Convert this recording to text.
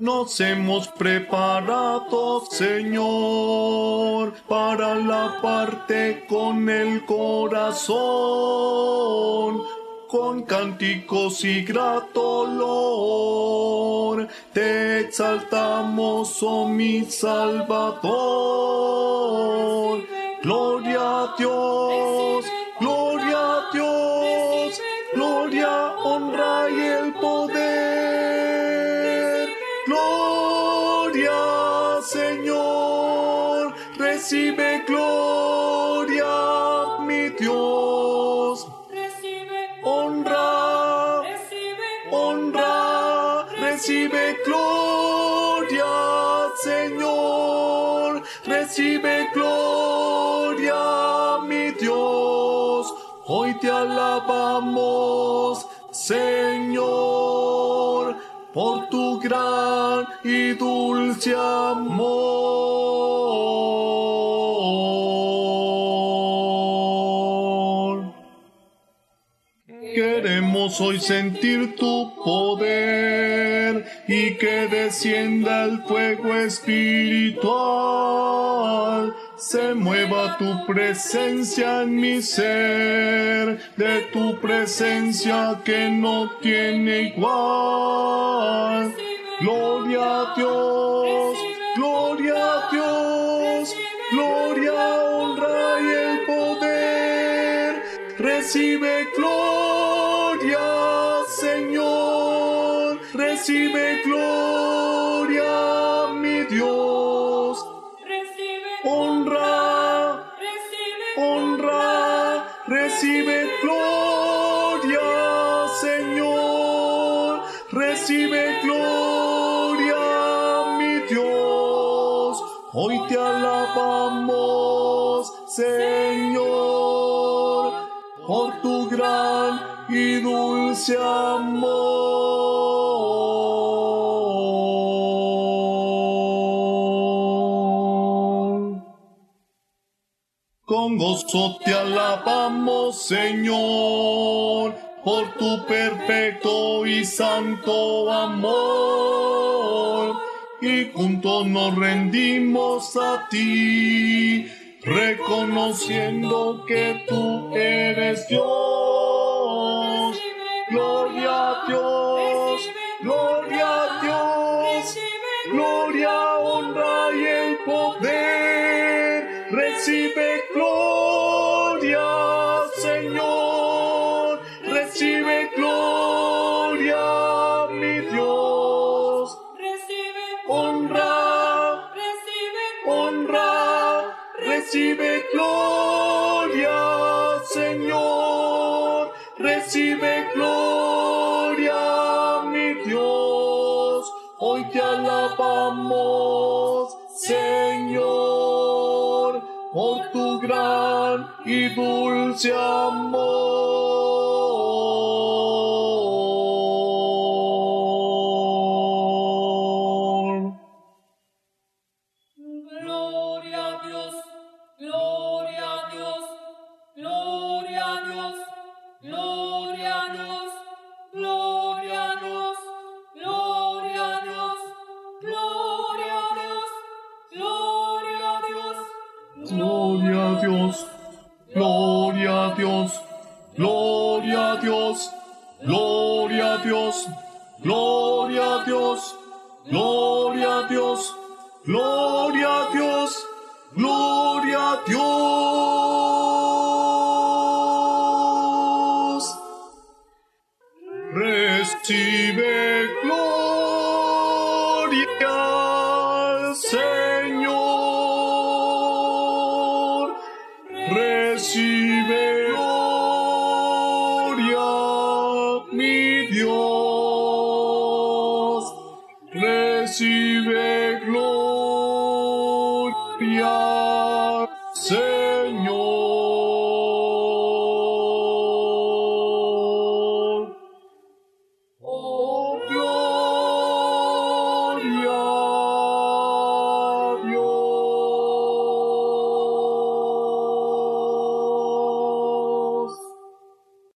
Nos hemos preparado, Señor, para la parte con el corazón, con cánticos y grato olor. Te exaltamos, oh mi Salvador. Gloria a Dios, gloria a Dios, gloria, honra y el poder. Gloria, Señor, recibe gloria, mi Dios. Honra, honra, recibe gloria, Señor, recibe gloria, mi Dios. Hoy te alabamos, Señor, por tu gran y dulce amor. Queremos hoy sentir tu poder y que descienda el fuego espiritual. Se mueva tu presencia en mi ser, de tu presencia que no tiene igual. Gloria a Dios, gloria a Dios, gloria, honra y el poder. Recibe gloria, Señor, recibe gloria, recibe gloria, Señor, recibe gloria, mi Dios. Hoy te alabamos, Señor, por tu gran y dulce amor. Con gozo te alabamos, Señor, por tu perfecto y santo amor. Y juntos nos rendimos a ti, reconociendo que tú eres Dios. Gloria a Dios, gloria a Dios, gloria, honra y el poder. Recibe gloria, Señor, recibe gloria, mi Dios. Hoy te alabamos, Señor, por tu gran y dulce amor. Gloria a Dios, gloria a Dios, gloria a Dios, gloria a Dios, gloria a Dios, gloria a Dios, gloria a Dios, gloria a Dios. Recibe gloria, Recibe